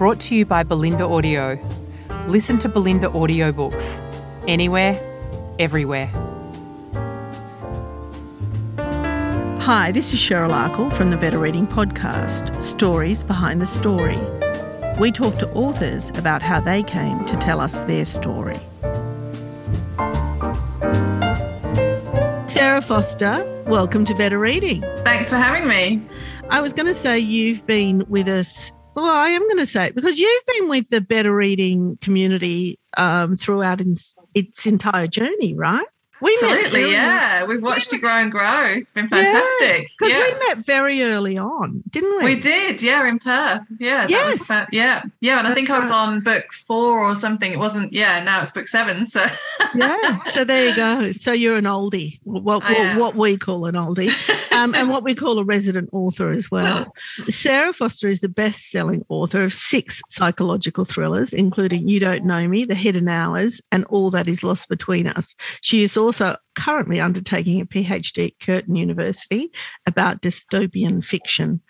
brought to you by Bolinda Audio. Listen to Bolinda audiobooks anywhere, everywhere. Hi, this is Cheryl Akle from the Better Reading Podcast Stories Behind the Story. We talk to authors about how they came to tell us their story. Sarah Foster, welcome to Better Reading. Thanks for having me. I was going to say you've been with us. Well, I am going to say because you've been with the Better Reading community um, throughout its, its entire journey, right? We Absolutely, met yeah. We've watched we it grow and grow. It's been fantastic. Because yeah, we met very early on, didn't we? We did, yeah, in Perth. Yeah, yes. Yeah, yeah. And That's I think right. I was on book four or something. It wasn't. Yeah, now it's book seven. So yeah. So there you go. So you're an oldie. What what, what we call an oldie, um, and what we call a resident author as well. Sarah Foster is the best-selling author of six psychological thrillers, including "You Don't Know Me," "The Hidden Hours," and "All That Is Lost Between Us." She is also also currently undertaking a PhD at Curtin University about dystopian fiction.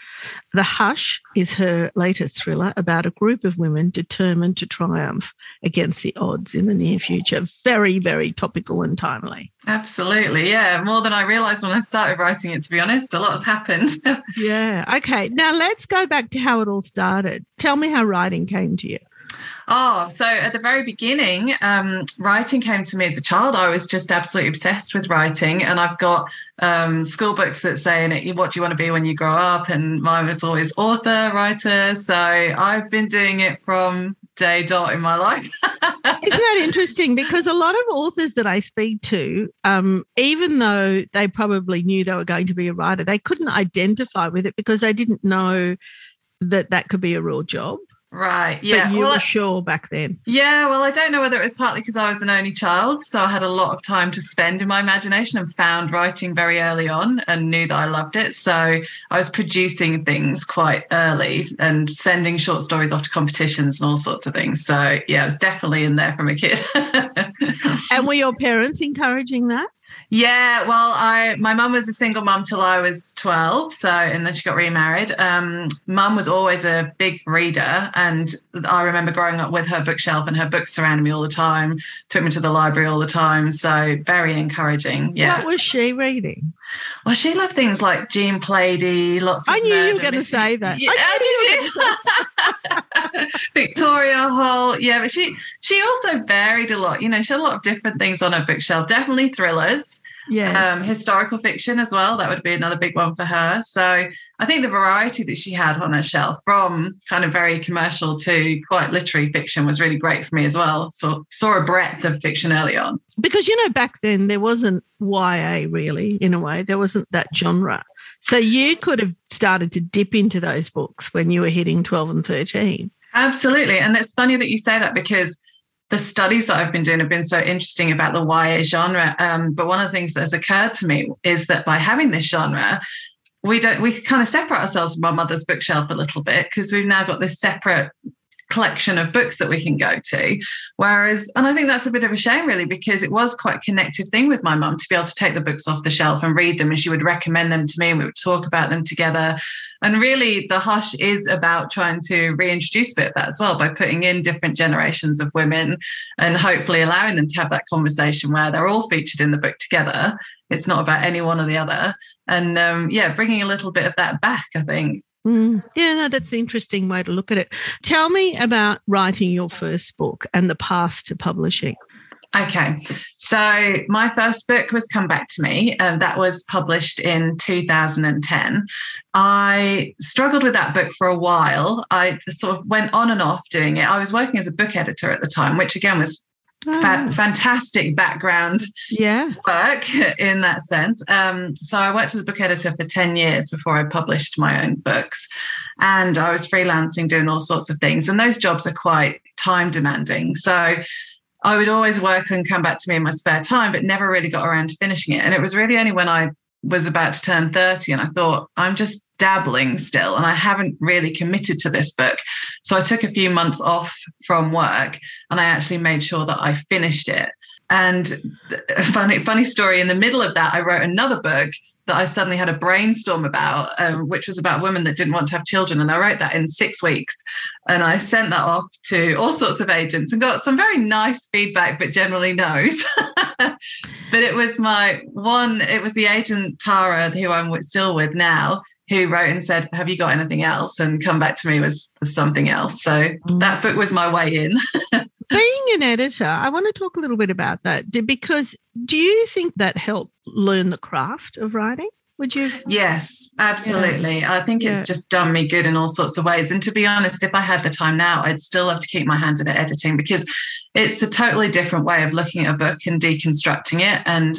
The Hush is her latest thriller about a group of women determined to triumph against the odds in the near future. Very, very topical and timely. Absolutely. Yeah. More than I realized when I started writing it, to be honest. A lot has happened. yeah. Okay. Now let's go back to how it all started. Tell me how writing came to you. Oh, so at the very beginning, um, writing came to me as a child. I was just absolutely obsessed with writing, and I've got um, school books that say "What do you want to be when you grow up?" And mine was always author, writer. So I've been doing it from day dot in my life. Isn't that interesting? Because a lot of authors that I speak to, um, even though they probably knew they were going to be a writer, they couldn't identify with it because they didn't know that that could be a real job. Right. Yeah. But you well, were sure back then. Yeah. Well, I don't know whether it was partly because I was an only child. So I had a lot of time to spend in my imagination and found writing very early on and knew that I loved it. So I was producing things quite early and sending short stories off to competitions and all sorts of things. So yeah, it was definitely in there from a kid. and were your parents encouraging that? Yeah, well, I my mum was a single mum till I was twelve, so and then she got remarried. Um, mum was always a big reader, and I remember growing up with her bookshelf and her books surrounded me all the time. Took me to the library all the time, so very encouraging. Yeah. What was she reading? Well, she loved things like Jean Plaidy, lots of. I knew you were going to say that. Yeah, did you? Victoria Holt, yeah, but she she also varied a lot. You know, she had a lot of different things on her bookshelf. Definitely thrillers yeah um, historical fiction as well. That would be another big one for her. So i think the variety that she had on her shelf from kind of very commercial to quite literary fiction was really great for me as well. So saw a breadth of fiction early on. Because you know back then there wasn't YA really in a way. There wasn't that genre. So you could have started to dip into those books when you were hitting 12 and 13 absolutely. And it's funny that you say that because the studies that I've been doing have been so interesting about the YA genre. Um, but one of the things that has occurred to me is that by having this genre, we don't we kind of separate ourselves from our mother's bookshelf a little bit because we've now got this separate collection of books that we can go to. Whereas, and I think that's a bit of a shame, really, because it was quite a connective thing with my mum to be able to take the books off the shelf and read them, and she would recommend them to me, and we would talk about them together. And really, the hush is about trying to reintroduce a bit of that as well by putting in different generations of women and hopefully allowing them to have that conversation where they're all featured in the book together. It's not about any one or the other. And um, yeah, bringing a little bit of that back, I think. Mm, yeah, no, that's an interesting way to look at it. Tell me about writing your first book and the path to publishing. Okay, so my first book was Come Back to Me, and that was published in 2010. I struggled with that book for a while. I sort of went on and off doing it. I was working as a book editor at the time, which again was Fa- oh. fantastic background yeah work in that sense um, so i worked as a book editor for 10 years before i published my own books and i was freelancing doing all sorts of things and those jobs are quite time demanding so i would always work and come back to me in my spare time but never really got around to finishing it and it was really only when i was about to turn 30 and I thought, I'm just dabbling still and I haven't really committed to this book. So I took a few months off from work and I actually made sure that I finished it. And funny, funny story in the middle of that, I wrote another book that I suddenly had a brainstorm about, um, which was about women that didn't want to have children. And I wrote that in six weeks. And I sent that off to all sorts of agents and got some very nice feedback, but generally no's. but it was my one, it was the agent Tara, who I'm still with now, who wrote and said, Have you got anything else? And come back to me with, with something else. So mm. that book was my way in. Being an editor, I want to talk a little bit about that because do you think that helped learn the craft of writing? Would you? Yes, absolutely. Yeah. I think it's yeah. just done me good in all sorts of ways. And to be honest, if I had the time now, I'd still love to keep my hands in editing because it's a totally different way of looking at a book and deconstructing it. And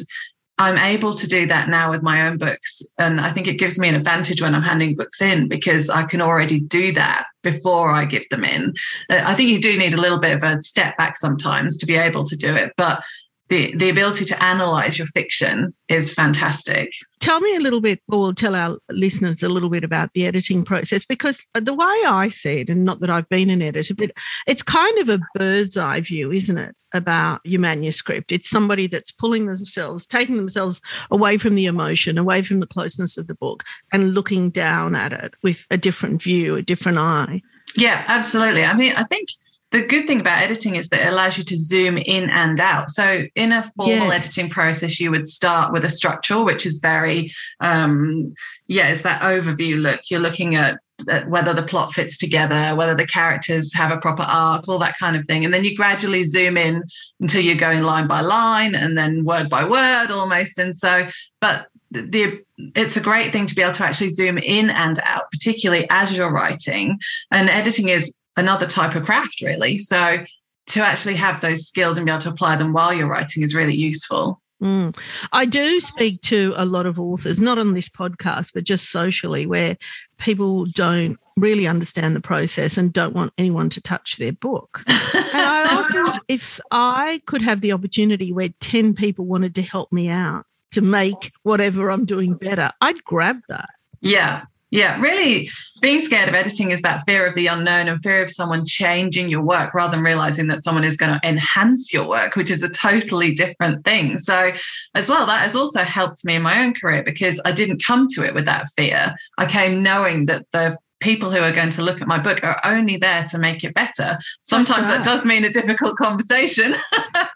I'm able to do that now with my own books. And I think it gives me an advantage when I'm handing books in because I can already do that before I give them in. Uh, I think you do need a little bit of a step back sometimes to be able to do it. But the, the ability to analyze your fiction is fantastic. Tell me a little bit, or tell our listeners a little bit about the editing process, because the way I see it, and not that I've been an editor, but it's kind of a bird's eye view, isn't it, about your manuscript? It's somebody that's pulling themselves, taking themselves away from the emotion, away from the closeness of the book, and looking down at it with a different view, a different eye. Yeah, absolutely. I mean, I think the good thing about editing is that it allows you to zoom in and out. So, in a formal yes. editing process, you would start with a structure, which is very, um, yeah, it's that overview look. You're looking at, at whether the plot fits together, whether the characters have a proper arc, all that kind of thing. And then you gradually zoom in until you're going line by line and then word by word almost. And so, but the it's a great thing to be able to actually zoom in and out particularly as you're writing and editing is another type of craft, really. So to actually have those skills and be able to apply them while you're writing is really useful. Mm. I do speak to a lot of authors, not on this podcast, but just socially, where people don't really understand the process and don't want anyone to touch their book. and I often, if I could have the opportunity where 10 people wanted to help me out to make whatever I'm doing better, I'd grab that. Yeah, yeah, really being scared of editing is that fear of the unknown and fear of someone changing your work rather than realizing that someone is going to enhance your work, which is a totally different thing. So, as well, that has also helped me in my own career because I didn't come to it with that fear. I came knowing that the people who are going to look at my book are only there to make it better. Sometimes right. that does mean a difficult conversation,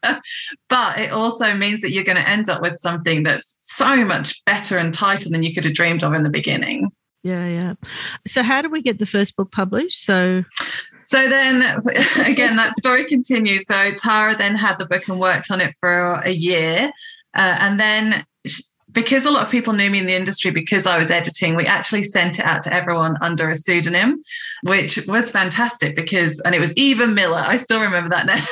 but it also means that you're going to end up with something that's so much better and tighter than you could have dreamed of in the beginning yeah, yeah. So, how do we get the first book published? So, so then again, that story continues. So Tara then had the book and worked on it for a year, uh, and then. Because a lot of people knew me in the industry because I was editing, we actually sent it out to everyone under a pseudonym, which was fantastic because, and it was Eva Miller. I still remember that now.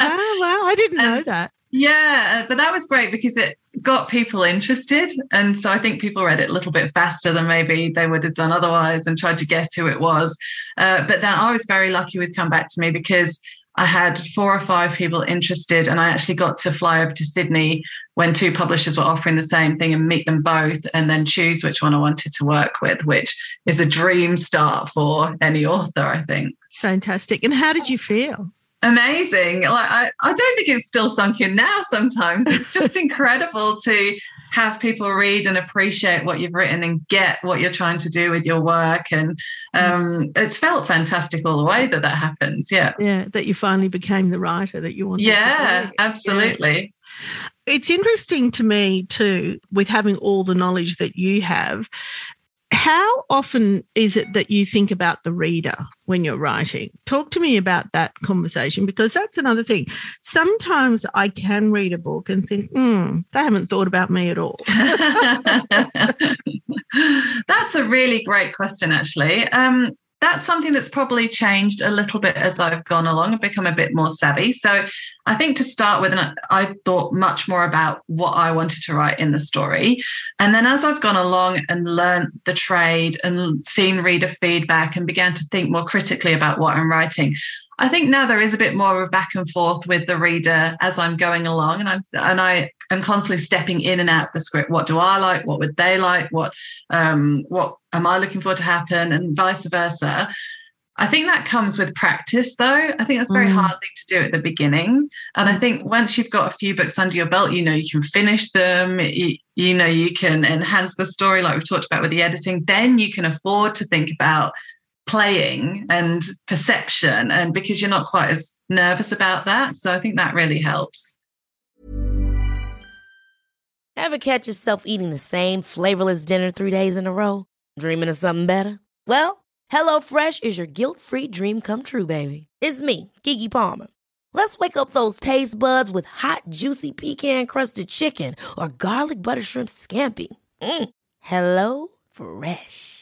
oh, wow. I didn't know that. Yeah, but that was great because it got people interested. And so I think people read it a little bit faster than maybe they would have done otherwise and tried to guess who it was. Uh, but then I was very lucky with Come Back to Me because I had four or five people interested, and I actually got to fly over to Sydney when two publishers were offering the same thing and meet them both and then choose which one I wanted to work with, which is a dream start for any author, I think. Fantastic. And how did you feel? amazing. Like I, I don't think it's still sunk in now sometimes. It's just incredible to have people read and appreciate what you've written and get what you're trying to do with your work. And um, it's felt fantastic all the way that that happens. Yeah. Yeah. That you finally became the writer that you wanted. Yeah, absolutely. Yeah. It's interesting to me too, with having all the knowledge that you have, how often is it that you think about the reader when you're writing? Talk to me about that conversation because that's another thing. Sometimes I can read a book and think, hmm, they haven't thought about me at all. that's a really great question, actually. Um, that's something that's probably changed a little bit as I've gone along and become a bit more savvy. So I think to start with, I thought much more about what I wanted to write in the story. And then as I've gone along and learned the trade and seen reader feedback and began to think more critically about what I'm writing, I think now there is a bit more of back and forth with the reader as I'm going along, and I'm and I am constantly stepping in and out of the script. What do I like? What would they like? What um, what am I looking for to happen? And vice versa. I think that comes with practice, though. I think that's a very mm. hard thing to do at the beginning. And I think once you've got a few books under your belt, you know, you can finish them, you, you know, you can enhance the story, like we've talked about with the editing. Then you can afford to think about playing and perception and because you're not quite as nervous about that. So i think that really helps. Ever catch yourself eating the same flavorless dinner three days in a row? Dreaming of something better? Well hello fresh is your guilt-free dream come true baby. It's me Keke palmer. Let's wake up those taste buds with hot juicy pecan crusted chicken or garlic butter shrimp scampi. Mm. hello fresh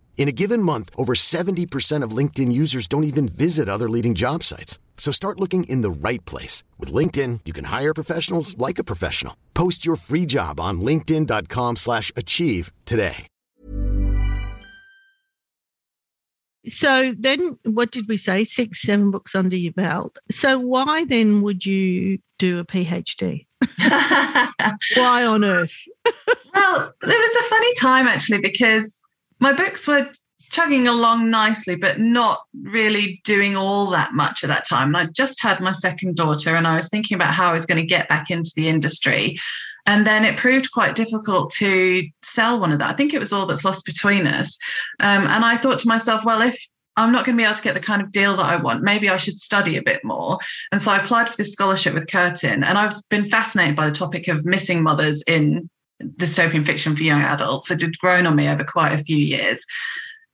In a given month, over 70% of LinkedIn users don't even visit other leading job sites. So start looking in the right place. With LinkedIn, you can hire professionals like a professional. Post your free job on linkedin.com slash achieve today. So then what did we say? Six, seven books under your belt. So why then would you do a PhD? why on earth? well, there was a funny time actually because my books were chugging along nicely, but not really doing all that much at that time. And I just had my second daughter, and I was thinking about how I was going to get back into the industry. And then it proved quite difficult to sell one of that. I think it was all that's lost between us. Um, and I thought to myself, well, if I'm not going to be able to get the kind of deal that I want. Maybe I should study a bit more. And so I applied for this scholarship with Curtin. And I've been fascinated by the topic of missing mothers in dystopian fiction for young adults. It had grown on me over quite a few years.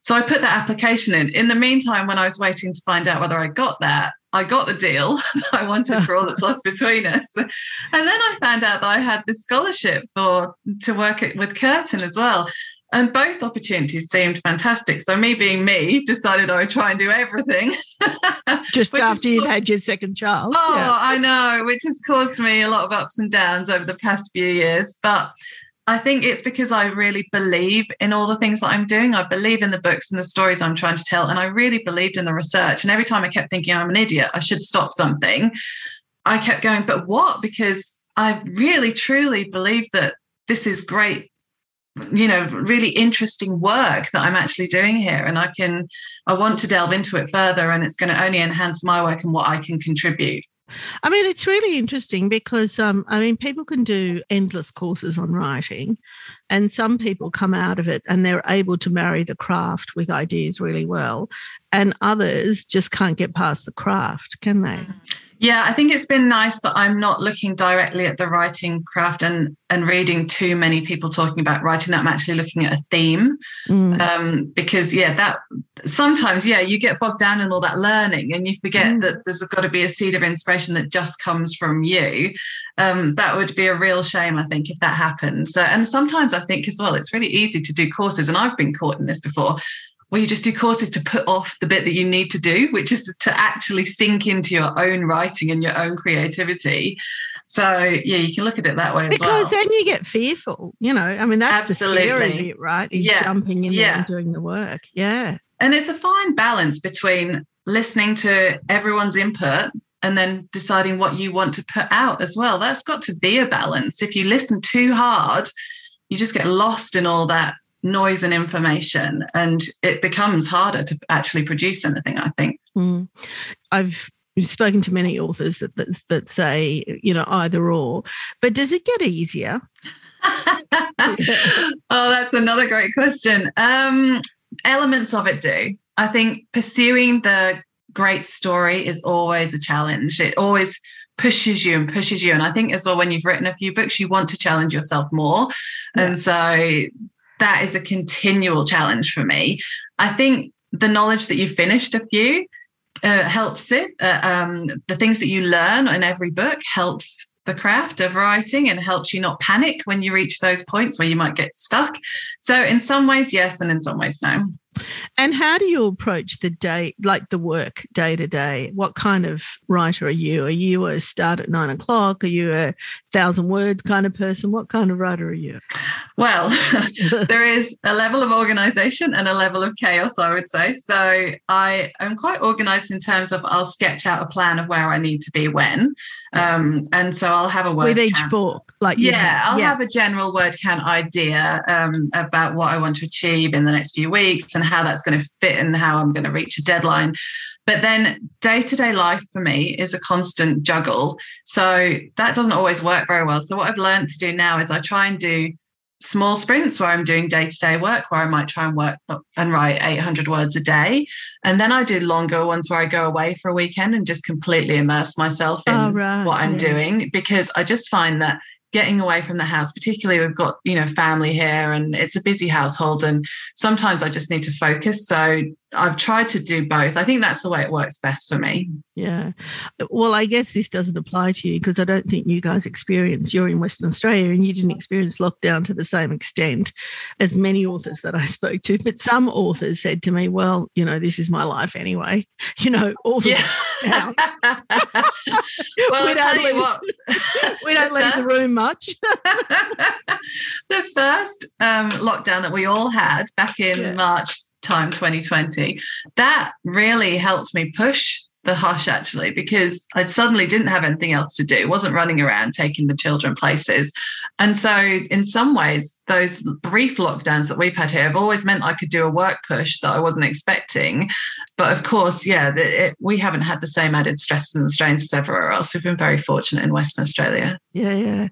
So I put that application in. In the meantime, when I was waiting to find out whether I got that, I got the deal I wanted for all that's lost between us. And then I found out that I had this scholarship for to work with Curtin as well. And both opportunities seemed fantastic. So me being me, decided I would try and do everything. Just after you'd had your second child. Oh, yeah. I know, which has caused me a lot of ups and downs over the past few years. But I think it's because I really believe in all the things that I'm doing. I believe in the books and the stories I'm trying to tell. And I really believed in the research. And every time I kept thinking I'm an idiot, I should stop something, I kept going, but what? Because I really truly believe that this is great you know really interesting work that i'm actually doing here and i can i want to delve into it further and it's going to only enhance my work and what i can contribute I mean, it's really interesting because, um, I mean, people can do endless courses on writing, and some people come out of it and they're able to marry the craft with ideas really well, and others just can't get past the craft, can they? Mm. Yeah, I think it's been nice that I'm not looking directly at the writing craft and and reading too many people talking about writing. That I'm actually looking at a theme, mm. um, because yeah, that sometimes yeah you get bogged down in all that learning and you forget mm. that there's got to be a seed of inspiration that just comes from you. Um, that would be a real shame, I think, if that happened. So, and sometimes I think as well, it's really easy to do courses, and I've been caught in this before where you just do courses to put off the bit that you need to do, which is to actually sink into your own writing and your own creativity. So yeah, you can look at it that way because well. Because then you get fearful. You know, I mean that's Absolutely. the scary bit, right? Is yeah. jumping in yeah. there and doing the work. Yeah. And it's a fine balance between listening to everyone's input and then deciding what you want to put out as well. That's got to be a balance. If you listen too hard, you just get lost in all that noise and information and it becomes harder to actually produce anything i think mm. i've spoken to many authors that, that, that say you know either or but does it get easier oh that's another great question um, elements of it do i think pursuing the great story is always a challenge. It always pushes you and pushes you. And I think as well, when you've written a few books, you want to challenge yourself more. Yeah. And so that is a continual challenge for me. I think the knowledge that you've finished a few uh, helps it. Uh, um, the things that you learn in every book helps the craft of writing and helps you not panic when you reach those points where you might get stuck. So, in some ways, yes, and in some ways, no. And how do you approach the day, like the work day to day? What kind of writer are you? Are you a start at nine o'clock? Are you a thousand words kind of person? What kind of writer are you? Well, there is a level of organization and a level of chaos, I would say. So I am quite organized in terms of I'll sketch out a plan of where I need to be when. Um, and so I'll have a word with each count. book, like yeah, I'll yeah. have a general word count idea um, about what I want to achieve in the next few weeks and how that's going to fit and how I'm going to reach a deadline. But then day to day life for me is a constant juggle. So that doesn't always work very well. So what I've learned to do now is I try and do small sprints where I'm doing day to day work, where I might try and work and write 800 words a day. And then I do longer ones where I go away for a weekend and just completely immerse myself oh, in oh, right. what I'm doing because I just find that getting away from the house particularly we've got you know family here and it's a busy household and sometimes i just need to focus. So i've tried to do both i think that's the way it works best for me yeah well i guess this doesn't apply to you because i don't think you guys experience you're in western australia and you didn't experience lockdown to the same extent as many authors that i spoke to but some authors said to me well you know this is my life anyway you know authors yeah. well, we don't, leave, what, we don't leave the room much. the first um, lockdown that we all had back in yeah. March time 2020, that really helped me push the hush actually because I suddenly didn't have anything else to do, wasn't running around taking the children places. And so, in some ways, those brief lockdowns that we've had here have always meant I could do a work push that I wasn't expecting. But of course, yeah, it, we haven't had the same added stresses and strains as everywhere else. We've been very fortunate in Western Australia. Yeah, yeah.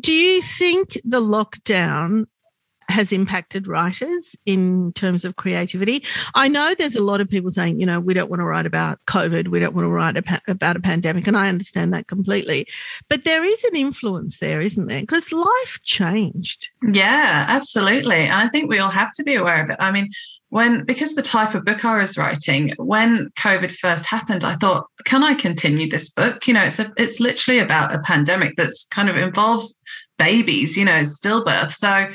Do you think the lockdown has impacted writers in terms of creativity. I know there's a lot of people saying, you know, we don't want to write about COVID, we don't want to write about a pandemic, and I understand that completely. But there is an influence there, isn't there? Because life changed. Yeah, absolutely. And I think we all have to be aware of it. I mean, when because the type of book I was writing, when COVID first happened, I thought, can I continue this book? You know, it's a, it's literally about a pandemic that's kind of involves babies, you know, stillbirth. So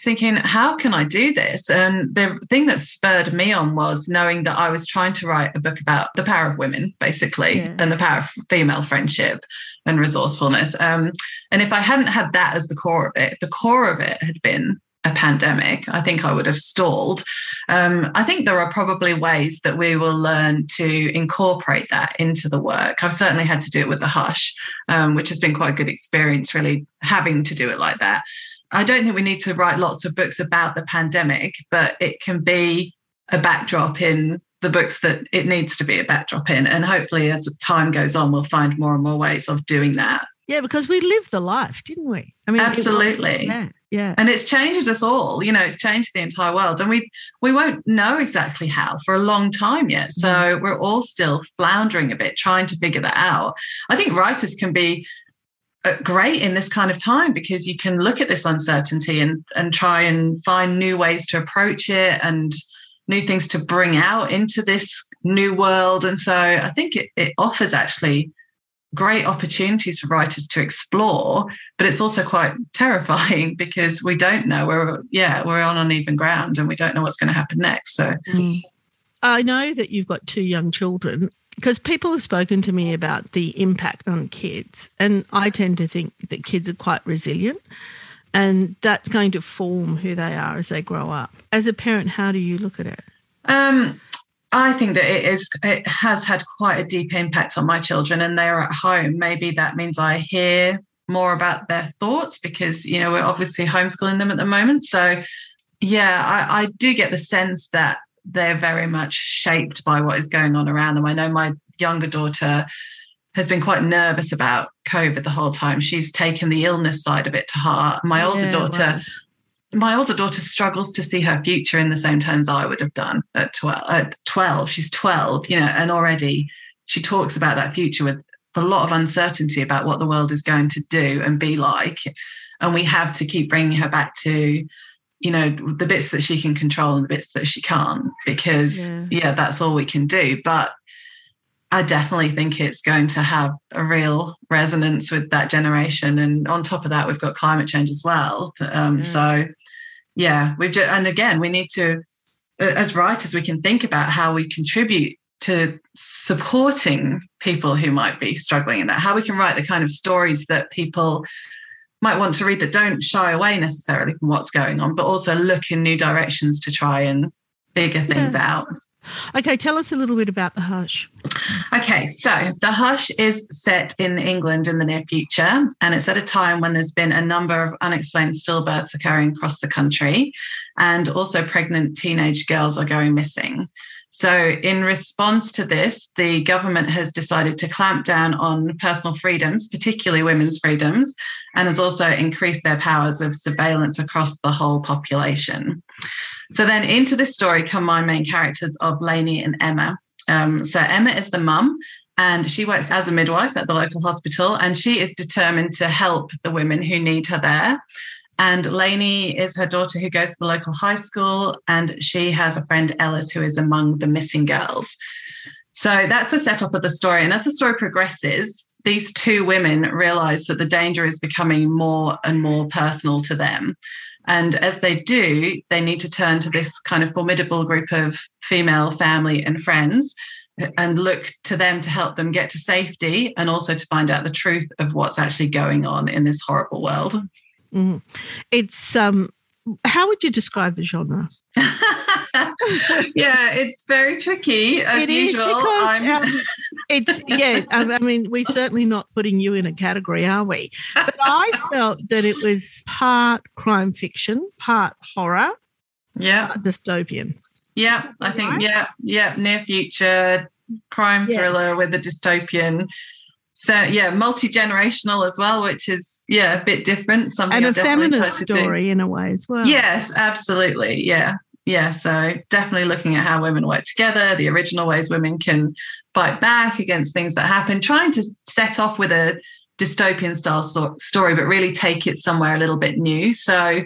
thinking, how can I do this? And the thing that spurred me on was knowing that I was trying to write a book about the power of women, basically, yeah. and the power of female friendship and resourcefulness. Um, and if I hadn't had that as the core of it, the core of it had been a pandemic, I think I would have stalled. Um, I think there are probably ways that we will learn to incorporate that into the work. I've certainly had to do it with the Hush, um, which has been quite a good experience, really having to do it like that. I don't think we need to write lots of books about the pandemic, but it can be a backdrop in the books that it needs to be a backdrop in. And hopefully, as time goes on, we'll find more and more ways of doing that. Yeah, because we lived the life, didn't we? I mean, absolutely. Yeah, yeah. And it's changed us all. You know, it's changed the entire world, and we we won't know exactly how for a long time yet. So mm. we're all still floundering a bit, trying to figure that out. I think writers can be great in this kind of time because you can look at this uncertainty and and try and find new ways to approach it and new things to bring out into this new world. And so i think it, it offers actually great opportunities for writers to explore but it's also quite terrifying because we don't know. We're yeah we're on uneven ground and we don't know what's going to happen next. So mm. i know that you've got two young children because people have spoken to me about the impact on kids, and I tend to think that kids are quite resilient, and that's going to form who they are as they grow up. As a parent, how do you look at it? Um, I think that it is it has had quite a deep impact on my children, and they're at home. Maybe that means I hear more about their thoughts because you know we're obviously homeschooling them at the moment. So yeah, I, I do get the sense that they're very much shaped by what is going on around them. I know my younger daughter has been quite nervous about COVID the whole time. She's taken the illness side of it to heart. My older yeah, daughter, my older daughter struggles to see her future in the same terms I would have done at 12. At 12. She's 12, you know, and already she talks about that future with a lot of uncertainty about what the world is going to do and be like. And we have to keep bringing her back to, you know, the bits that she can control and the bits that she can't, because, yeah, yeah that's all we can do. But I definitely think it's going to have a real resonance with that generation. And on top of that, we've got climate change as well. Um. So, yeah, we've just, and again, we need to, as writers, we can think about how we contribute to supporting people who might be struggling in that, how we can write the kind of stories that people might want to read that don't shy away necessarily from what's going on, but also look in new directions to try and figure things yeah. out. Okay, tell us a little bit about The Hush. Okay, so The Hush is set in England in the near future, and it's at a time when there's been a number of unexplained stillbirths occurring across the country, and also pregnant teenage girls are going missing. So, in response to this, the government has decided to clamp down on personal freedoms, particularly women's freedoms, and has also increased their powers of surveillance across the whole population. So then into this story come my main characters of Lainey and Emma. Um, so Emma is the mum, and she works as a midwife at the local hospital, and she is determined to help the women who need her there. And Lainey is her daughter who goes to the local high school, and she has a friend, Ellis, who is among the missing girls. So that's the setup of the story. And as the story progresses, these two women realize that the danger is becoming more and more personal to them. And as they do, they need to turn to this kind of formidable group of female family and friends and look to them to help them get to safety and also to find out the truth of what's actually going on in this horrible world. Mm-hmm. It's um how would you describe the genre? yeah, it's very tricky as it usual. Because, um, it's yeah. I mean, we're certainly not putting you in a category, are we? But I felt that it was part crime fiction, part horror, yeah, dystopian. Yeah, I think right? yeah, yeah, near future crime thriller with a dystopian so yeah, multi generational as well, which is yeah a bit different. Something and a feminist story in a way as well. Yes, absolutely. Yeah, yeah. So definitely looking at how women work together, the original ways women can fight back against things that happen. Trying to set off with a dystopian style story, but really take it somewhere a little bit new. So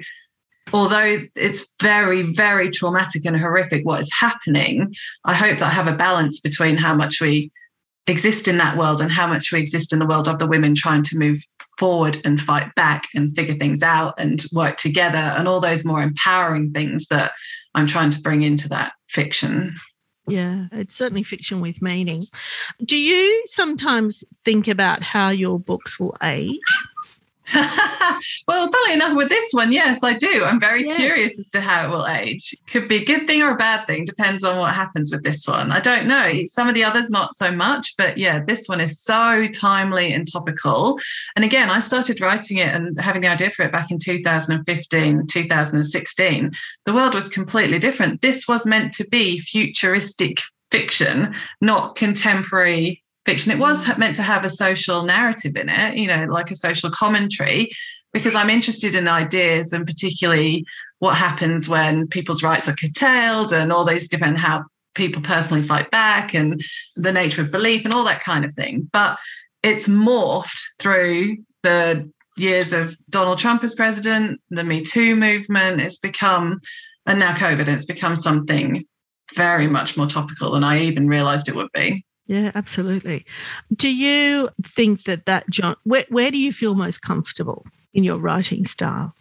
although it's very, very traumatic and horrific what is happening, I hope that I have a balance between how much we exist in that world and how much we exist in the world of the women trying to move forward and fight back and figure things out and work together and all those more empowering things that I'm trying to bring into that fiction. Yeah, it's certainly fiction with meaning. Do you sometimes think about how your books will age? Well, funnily enough, with this one, yes, I do. I'm very yes. curious as to how it will age. Could be a good thing or a bad thing, depends on what happens with this one. I don't know. Mm. Some of the others, not so much, but yeah, this one is so timely and topical. And again, I started writing it and having the idea for it back in 2015, 2016. The world was completely different. This was meant to be futuristic fiction, not contemporary fiction. It was meant to have a social narrative in it, you know, like a social commentary, because I'm interested in ideas and particularly what happens when people's rights are curtailed and all these different how people personally fight back and the nature of belief and all that kind of thing. But it's morphed through the years of Donald Trump as president, the Me Too movement. It's become, and now COVID, it's become something very much more topical than I even realized it would be. Yeah, absolutely. Do you think that that John, where, where do you feel most comfortable in your writing style?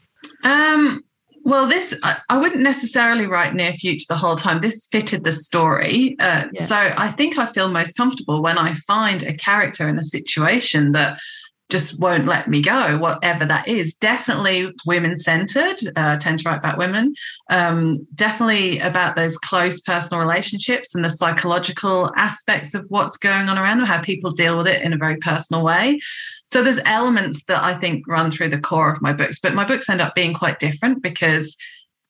Um, well, this I, I, wouldn't necessarily write near future the whole time. This fitted the story, uh, yeah. so I think I feel most comfortable when I find a character in a situation that just won't let me go, whatever that is. Definitely women centered, uh, tend to write about women. Um, definitely about those close personal relationships and the psychological aspects of what's going on around them, how people deal with it in a very personal way. So there's elements that I think run through the core of my books, but my books end up being quite different because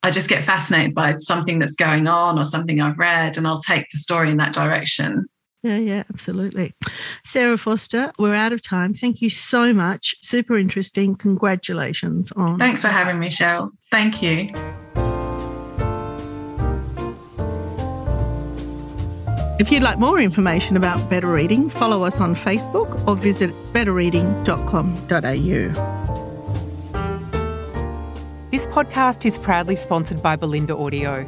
I just get fascinated by something that's going on or something I've read, and I'll take the story in that direction. Yeah, yeah, absolutely. Sarah Foster, we're out of time. Thank you so much. Super interesting. Congratulations on. Thanks for having me, Shell. Thank you. If you'd like more information about better reading, follow us on Facebook or visit betterreading.com.au. This podcast is proudly sponsored by Bolinda Audio.